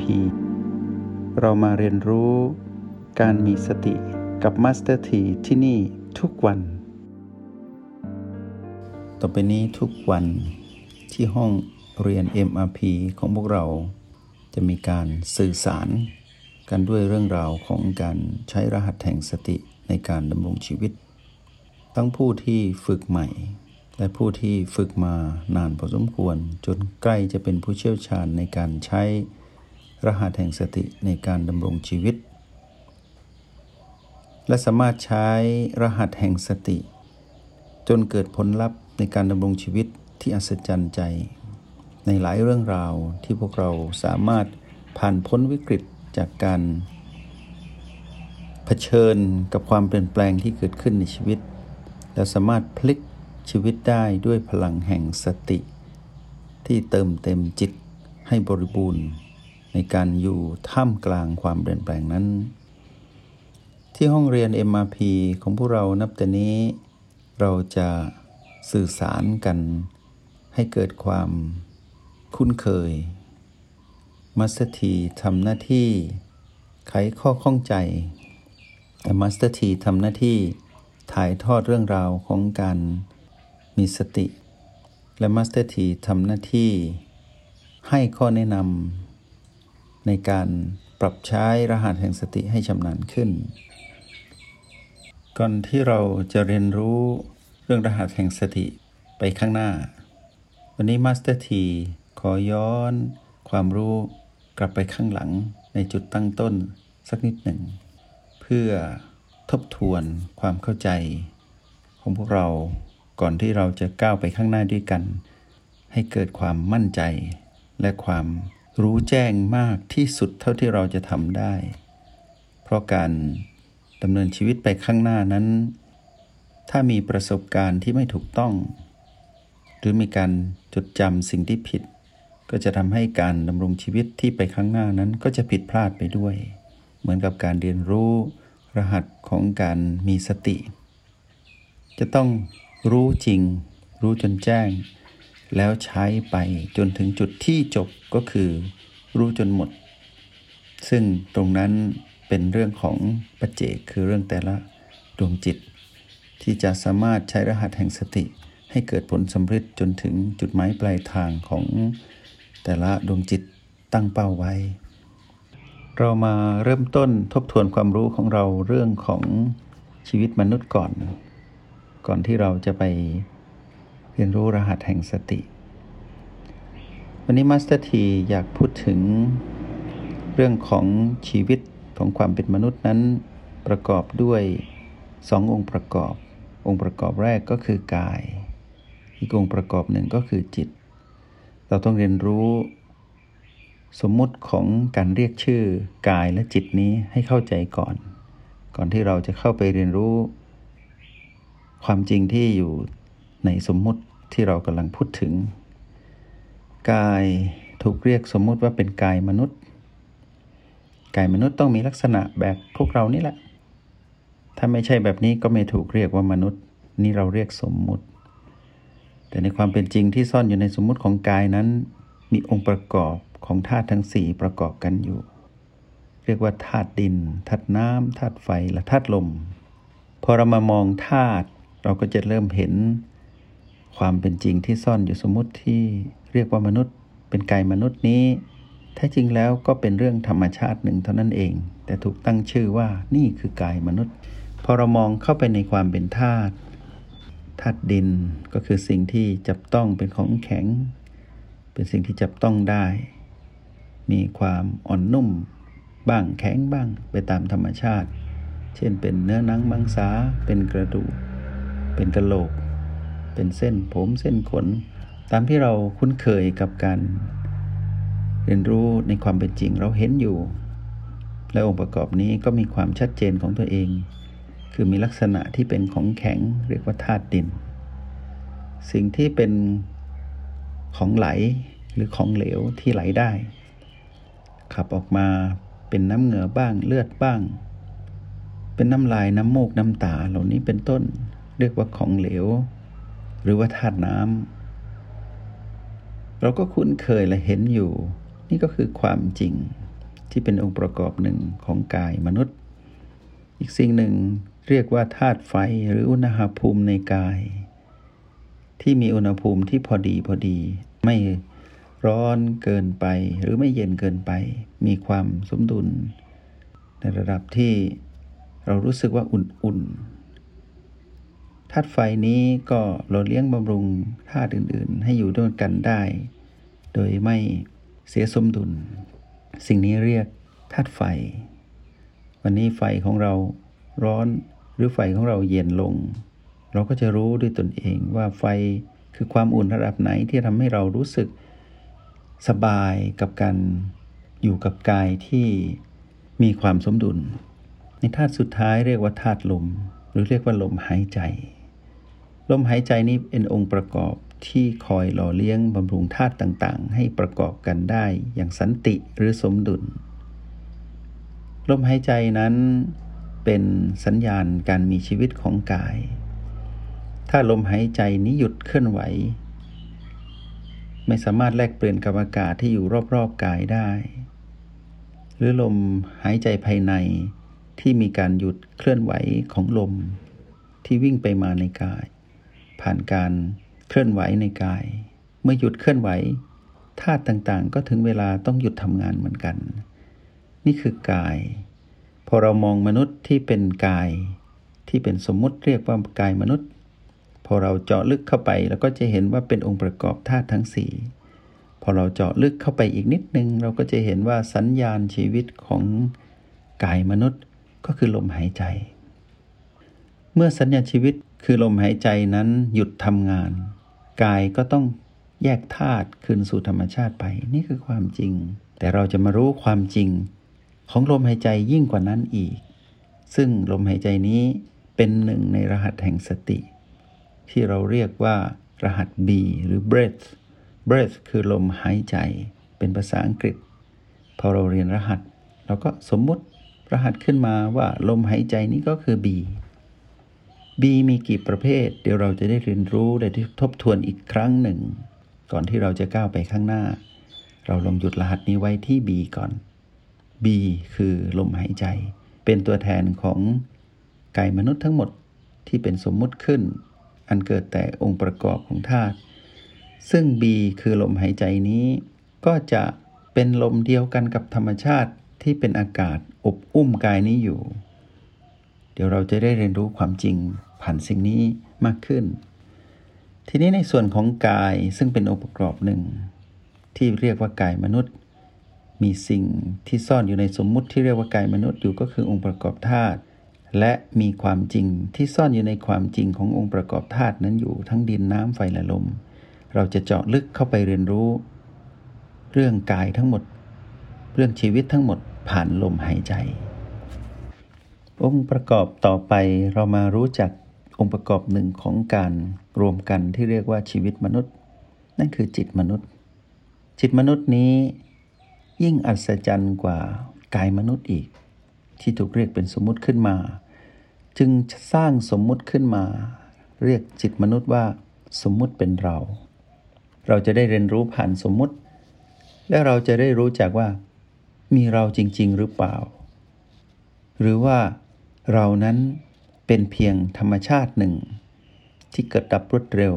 MP เรามาเรียนรู้การมีสติกับ Master T ที่ที่นี่ทุกวัน ต่อไปนี้ทุกวันที่ห้องเรียน MRP ของพวกเราจะมีการสื่อสารกันด้วยเรื่องราวของการใช้รหัสแห่งสติในการดำรงชีวิต ทั้งผู้ที่ฝึกใหม่ และผู้ที่ฝึกมานานพอสมควร จนใกล้จะเป็นผู้เชี่ยวชาญในการใช้ รหัสแห่งสติในการดำรงชีวิต และสามารถใช้รหัสแห่งสติ จนเกิดผลลัพธ์ในการดำรงชีวิตที่อัศจรรย์ใจ ในหลายเรื่องราวที่พวกเราสามารถผ่านพ้นวิกฤตจากการเผชิญกับความเปลี่ยนแปลงที่เกิดขึ้นในชีวิต แล้วสามารถพลิกชีวิตได้ด้วยพลังแห่งสติ ที่เติมเต็มจิตให้บริบูรณ์ ในการอยู่ท่ามกลางความเปลี่ยนแปลงนั้น ที่ห้องเรียน MRP ของพวกเรานับแต่นี้ เราจะสื่อสารกันให้เกิดความคุ้นเคย Master T ทำหน้าที่ไขข้อข้องใจแต่ Master T ทำหน้าที่ถ่ายทอดเรื่องราวของการมีสติ และ Master T ทำหน้าที่ให้ข้อแนะนำ ในการปรับใช้รหัสแห่งสติให้ชำนาญขึ้น ก่อนที่เราจะเรียนรู้เรื่องรหัสแห่งสติไปข้างหน้า วันนี้ Master T ขอย้อนความรู้กลับไปข้างหลังในจุดตั้งต้นสักนิดหนึ่ง เพื่อทบทวนความเข้าใจ ของพวกเราก่อนที่เราจะก้าวไปข้างหน้าด้วยกัน ให้เกิดความมั่นใจและความ รู้แจ้งมากที่สุดเท่าที่เราจะทำได้ เพราะการดำเนินชีวิตไปข้างหน้านั้น ถ้ามีประสบการณ์ที่ไม่ถูกต้อง หรือมีการจดจำสิ่งที่ผิด ก็จะทำให้การดำรงชีวิตที่ไปข้างหน้านั้นก็จะผิดพลาดไปด้วย เหมือนกับการเรียนรู้รหัสของการมีสติ จะต้องรู้จริง รู้จนแจ้ง แล้วใช้ไปจนถึงจุดที่จบก็คือ รู้จนหมด ซึ่งตรงนั้นเป็นเรื่องของปัจเจกคือเรื่องแต่ละดวงจิต ที่จะสามารถใช้รหัสแห่งสติ ให้เกิดผลสำเร็จจนถึงจุดหมายปลายทางของแต่ละดวงจิตตั้งเป้าไว้ เรามาเริ่มต้นทบทวนความรู้ของเราเรื่องของชีวิตมนุษย์ก่อน ก่อนที่เราจะไป เรียนรู้รหัสแห่งสติ วันนี้ Master T อยากพูดถึงเรื่องของชีวิตของความเป็นมนุษย์นั้นประกอบด้วยสององค์ประกอบ องค์ประกอบแรกก็คือกาย อีกองค์ประกอบหนึ่งก็คือจิต เราต้องเรียนรู้สมมุติของการเรียกชื่อกายและจิตนี้ให้เข้าใจก่อน ก่อนที่เราจะเข้าไปเรียนรู้ ความจริงที่อยู่ ในสมมุติที่เรากำลังพูดถึง กายถูกเรียกสมมุติว่าเป็นกายมนุษย์ กายมนุษย์ต้องมีลักษณะแบบพวกเรานี่แหละ ถ้าไม่ใช่แบบนี้ก็ไม่ถูกเรียกว่ามนุษย์ นี่เราเรียกสมมุติ แต่ในความเป็นจริงที่ซ่อนอยู่ในสมมุติของกายนั้น มีองค์ประกอบของธาตุทั้งสี่ประกอบกันอยู่ เรียกว่าธาตุดินธาตุน้ำธาตุไฟและธาตุลมพอเรามามองธาตุเราก็จะเริ่มเห็น ความเป็นจริงที่ซ่อนอยู่สมมติที่เรียกว่ามนุษย์ เป็นกายมนุษย์นี้ แท้จริงแล้วก็เป็นเรื่องธรรมชาติหนึ่งเท่านั้นเอง แต่ถูกตั้งชื่อว่านี่คือกายมนุษย์ พอเรามองเข้าไปในความเป็นธาตุธาตุดินก็คือสิ่งที่จับต้องเป็นของแข็ง เป็นสิ่งที่จับต้องได้ มีความอ่อนนุ่ม บ้างแข็งบ้างไปตามธรรมชาติ เช่นเป็นเนื้อหนังมังสาเป็นกระดูก เป็นกระโหลก เป็นเส้นผมเส้นขน ตามที่เราคุ้นเคยกับการเรียนรู้ในความเป็นจริงเราเห็นอยู่ และองค์ประกอบนี้ก็มีความชัดเจนของตัวเอง คือมีลักษณะที่เป็นของแข็งเรียกว่าธาตุดิน สิ่งที่เป็นของไหลหรือของเหลวที่ไหลได้ ขับออกมาเป็นน้ำเหงื่อบ้างเลือดบ้าง เป็นน้ำลายน้ำมูกน้ำตาเหล่านี้เป็นต้น เรียกว่าของเหลว หรือว่าธาตุน้ำเราก็คุ้นเคยและเห็นอยู่ นี่ก็คือความจริงที่เป็นองค์ประกอบหนึ่งของกายมนุษย์ อีกสิ่งหนึ่งเรียกว่าธาตุไฟหรืออุณหภูมิในกาย ที่มีอุณหภูมิที่พอดีพอดี ไม่ร้อนเกินไปหรือไม่เย็นเกินไป มีความสมดุล ในระดับที่เรารู้สึกว่าอุ่นๆ ธาตุไฟนี้ก็หล่อเลี้ยงบำรุงธาตุอื่น ๆ ให้อยู่ด้วยกันได้ โดยไม่เสียสมดุล สิ่งนี้เรียกธาตุไฟ วันนี้ไฟของเราร้อนหรือไฟของเราเย็นลง เราก็จะรู้ด้วยตนเองว่าไฟคือความอุ่นระดับไหนที่ทำให้เรารู้สึกสบายกับการอยู่กับกายที่มีความสมดุล ในธาตุสุดท้ายเรียกว่าธาตุลม หรือเรียกว่าลมหายใจ ลมหายใจนี้เป็นองค์ประกอบที่คอยหล่อเลี้ยงบำรุงธาตุต่างๆ ให้ประกอบกันได้อย่างสันติหรือสมดุล ลมหายใจนั้นเป็นสัญญาณการมีชีวิตของกาย ถ้าลมหายใจนี้หยุดเคลื่อนไหว ไม่สามารถแลกเปลี่ยนกับอากาศที่อยู่รอบๆกายได้ หรือลมหายใจภายในที่มีการหยุดเคลื่อนไหวของลมที่วิ่งไปมาในกาย ผ่านการเคลื่อนไหวในกาย เมื่อหยุดเคลื่อนไหวธาตุต่างๆ ก็ถึงเวลาต้องหยุดทำงานเหมือนกัน นี่คือกาย พอเรามองมนุษย์ที่เป็นกาย ที่เป็นสมมุติเรียกว่ากายมนุษย์ พอเราเจาะลึกเข้าไปแล้วก็จะเห็นว่าเป็นองค์ประกอบธาตุทั้งสี่พอเราเจาะลึกเข้าไปอีกนิดนึง เราก็จะเห็นว่าสัญญาณชีวิตของกายมนุษย์ก็คือลมหายใจ เมื่อสัญญาณชีวิต คือลมหายใจนั้นหยุดทำงาน กายก็ต้องแยกธาตุคืนสู่ธรรมชาติไป นี่คือความจริง แต่เราจะมารู้ความจริง ของลมหายใจยิ่งกว่านั้นอีก ซึ่งลมหายใจนี้เป็นหนึ่งในรหัสแห่งสติ ที่เราเรียกว่ารหัส B หรือ breath breath คือลมหายใจ เป็นภาษาอังกฤษ พอเราเรียนรหัส เราก็สมมุติรหัสขึ้นมาว่าลมหายใจนี้ก็คือ B B มีกี่ประเภท เดี๋ยวเราจะได้เรียนรู้และทบทวนอีกครั้งหนึ่ง ก่อนที่เราจะก้าวไปข้างหน้า เราลองหยุดรหัสนี้ไว้ที่ B ก่อน B คือลมหายใจ เป็นตัวแทนของกายมนุษย์ทั้งหมดที่เป็นสมมุติขึ้น อันเกิดแต่องค์ประกอบของธาตุซึ่ง B คือลมหายใจนี้ ก็จะเป็นลมเดียวกันกับธรรมชาติที่เป็นอากาศอบอุ้มกายนี้อยู่ ดี๋ยวเราจะได้เรียนรู้ความจริงผ่านสิ่งนี้มากขึ้น ทีนี้ในส่วนของกายซึ่งเป็นองค์ประกอบหนึ่ง ที่เรียกว่ากายมนุษย์ มีสิ่งที่ซ่อนอยู่ในสมมุติที่เรียกว่ากายมนุษย์อยู่ก็คือองค์ประกอบธาตุและมีความจริงที่ซ่อนอยู่ในความจริงขององค์ประกอบธาตุนั้นอยู่ทั้งดินน้ำไฟและลม เราจะเจาะลึกเข้าไปเรียนรู้ เรื่องกายทั้งหมด เรื่องชีวิตทั้งหมดผ่านลมหายใจ องค์ประกอบต่อไปเรามารู้จักองค์ประกอบหนึ่งของการรวมกันที่เรียกว่าชีวิตมนุษย์ นั่นคือจิตมนุษย์ จิตมนุษย์นี้ยิ่งอัศจรรย์กว่ากายมนุษย์อีก ที่ถูกเรียกเป็นสมมุติขึ้นมา จึงสร้างสมมุติขึ้นมา เรียกจิตมนุษย์ว่าสมมุติเป็นเรา เราจะได้เรียนรู้ผ่านสมมุติ และเราจะได้รู้จักว่า มีเราจริง ๆ หรือเปล่า หรือว่า เรานั้นเป็นเพียงธรรมชาติหนึ่ง ที่เกิดดับรวดเร็ว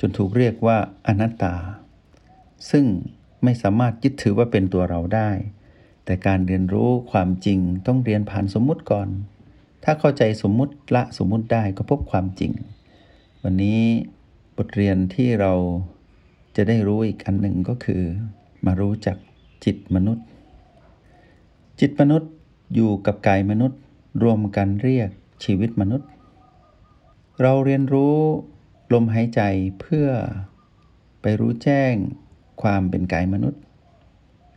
จนถูกเรียกว่าอนัตตา ซึ่งไม่สามารถยึดถือว่าเป็นตัวเราได้ แต่การเรียนรู้ความจริงต้องเรียนผ่านสมมุติก่อน ถ้าเข้าใจสมมุติละสมมุติได้ก็พบความจริง วันนี้บทเรียนที่เราจะได้รู้อีกอันหนึ่งก็คือ มารู้จักจิตมนุษย์ จิตมนุษย์อยู่กับกายมนุษย์ รวมกันเรียกชีวิตมนุษย์ เราเรียนรู้ลมหายใจเพื่อไปรู้แจ้งความเป็นกายมนุษย์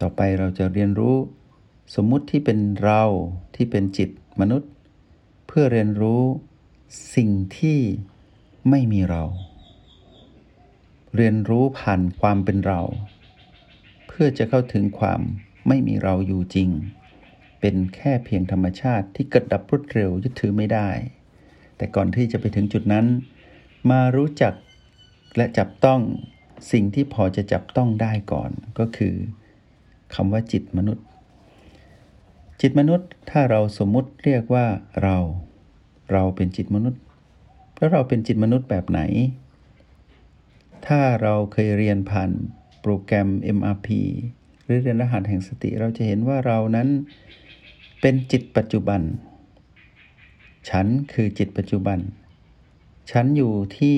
ต่อไปเราจะเรียนรู้สมมุติที่เป็นเราที่เป็นจิตมนุษย์ เพื่อเรียนรู้สิ่งที่ไม่มีเรา เรียนรู้ผ่านความเป็นเรา เพื่อจะเข้าถึงความไม่มีเราอยู่จริง เป็นแค่เพียงธรรมชาติที่เกิดดับรวดเร็วยึดถือไม่ได้ แต่ก่อนที่จะไปถึงจุดนั้น มารู้จักและจับต้องสิ่งที่พอจะจับต้องได้ก่อนก็คือคำว่าจิตมนุษย์ จิตมนุษย์ถ้าเราสมมุติเรียกว่าเรา เราเป็นจิตมนุษย์ แล้วเราเป็นจิตมนุษย์แบบไหน ถ้าเราเคยเรียนผ่านโปรแกรม MRP หรือเรียนรหัสแห่งสติเราจะเห็นว่าเรานั้น เป็นจิตปัจจุบัน ฉันคือจิตปัจจุบัน ฉันอยู่ที่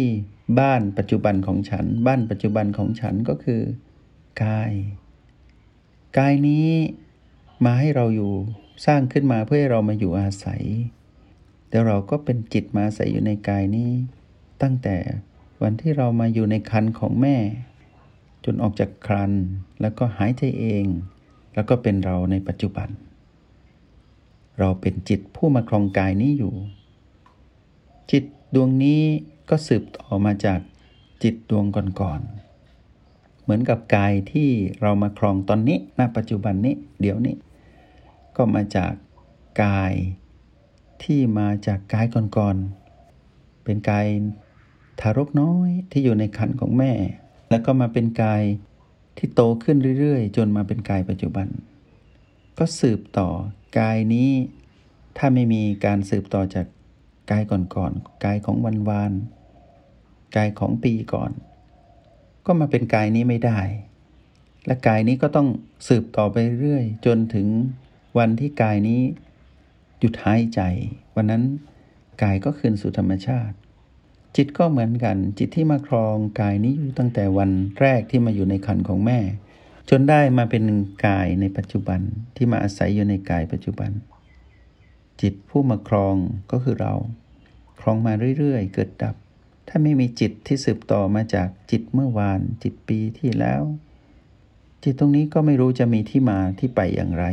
บ้านปัจจุบันของฉัน บ้านปัจจุบันของฉันก็คือกาย กายนี้มาให้เราอยู่สร้างขึ้นมาเพื่อให้เรามาอยู่อาศัย แล้วเราก็เป็นจิตมาอาศัยอยู่ในกายนี้ ตั้งแต่วันที่เรามาอยู่ในคันของแม่ จนออกจากครันแล้วก็หายใจเอง แล้วก็เป็นเราในปัจจุบัน เราเป็นจิตผู้มาครองกายนี้อยู่ จิตดวงนี้ก็สืบต่อมาจากจิตดวงก่อนๆ เหมือนกับกายที่เรามาครองตอนนี้ณปัจจุบันนี้ เดี๋ยวนี้ ก็มาจากกายที่มาจากกายก่อนๆ เป็นกายทารกน้อยที่อยู่ในคันของแม่ แล้วก็มาเป็นกายที่โตขึ้นเรื่อยๆ จนมาเป็นกายปัจจุบัน ก็สืบต่อกายนี้ ถ้าไม่มีการสืบต่อจากกายก่อนๆกายของวันวานกายของปีก่อน ก็มาเป็นกายนี้ไม่ได้ และกายนี้ก็ต้องสืบต่อไปเรื่อยจนถึงวันที่กายนี้หยุดหายใจ วันนั้นกายก็คืนสู่ธรรมชาติ จิตก็เหมือนกัน จิตที่มาครองกายนี้อยู่ตั้งแต่วันแรกที่มาอยู่ในคันของแม่ จนได้มาเป็นกายในปัจจุบันที่มาอาศัยอยู่ในกายปัจจุบัน จิตผู้มาครองก็คือเรา ครองมาเรื่อยๆ เกิดดับ ถ้าไม่มีจิตที่สืบต่อมาจากจิตเมื่อวาน จิตปีที่แล้ว จิตตรงนี้ก็ไม่รู้จะมีที่มาที่ไปอย่างไร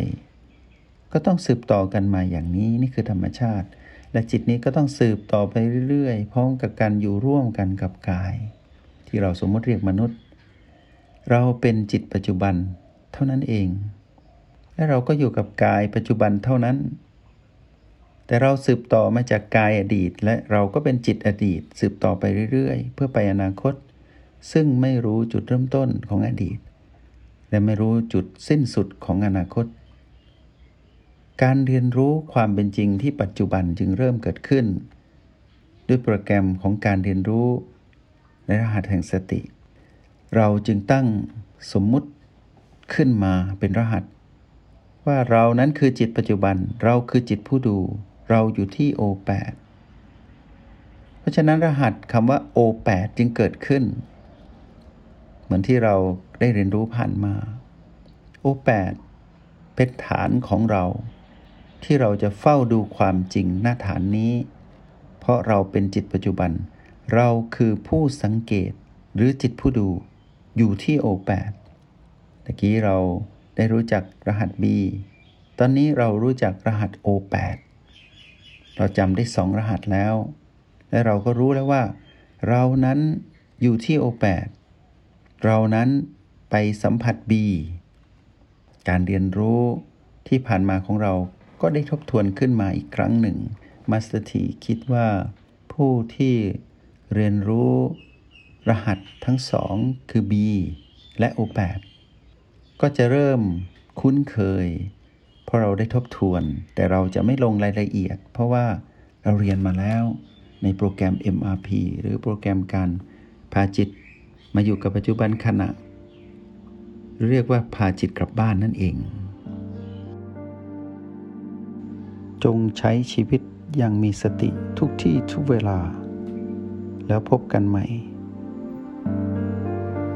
ก็ต้องสืบต่อกันมาอย่างนี้นี่คือธรรมชาติ และจิตนี้ก็ต้องสืบต่อไปเรื่อยๆพร้อมกับการอยู่ร่วมกันกับกาย ที่เราสมมติเรียกมนุษย์ เราเป็นจิตปัจจุบันเท่านั้นเอง และเราก็อยู่กับกายปัจจุบันเท่านั้น แต่เราสืบต่อมาจากกายอดีต และเราก็เป็นจิตอดีต สืบต่อไปเรื่อยๆ เพื่อไปอนาคต ซึ่งไม่รู้จุดเริ่มต้นของอดีต และไม่รู้จุดสิ้นสุดของอนาคต การเรียนรู้ความเป็นจริงที่ปัจจุบันจึงเริ่มเกิดขึ้น ด้วยโปรแกรมของการเรียนรู้ในรหัสแห่งสติ เราจึงตั้งสมมุติขึ้นมาเป็นรหัส ว่าเรานั้นคือจิตปัจจุบันเราคือจิตผู้ดู เราอยู่ที่ O8 เพราะฉะนั้นรหัสคำว่า O8 จึงเกิดขึ้น เหมือนที่เราได้เรียนรู้ผ่านมา O8 เป็นฐานของเรา ที่เราจะเฝ้าดูความจริงหน้าฐานนี้ เพราะเราเป็นจิตปัจจุบัน เราคือผู้สังเกตหรือจิตผู้ดู อยู่ที่โอแปดตะกี้เราได้รู้จักรหัส B ตอนนี้เรารู้จักรหัส O8 เราจำได้สองรหัสแล้ว และเราก็รู้แล้วว่า เรานั้นอยู่ที่ O8 เรานั้นไปสัมผัส B การเรียนรู้ที่ผ่านมาของเราก็ได้ทบทวนขึ้นมาอีกครั้งหนึ่ง Master T คิดว่าผู้ที่เรียนรู้ รหัสทั้งสองคือ B และ O8 ก็จะเริ่มคุ้นเคย เพราะเราได้ทบทวน แต่เราจะไม่ลงรายละเอียด เพราะว่าเราเรียนมาแล้วในโปรแกรม MRP หรือโปรแกรมการพาจิตมาอยู่กับปัจจุบันขณะ เรียกว่าพาจิตกลับบ้านนั่นเอง จงใช้ชีวิตอย่างมีสติทุกที่ทุกเวลา แล้วพบกันใหม่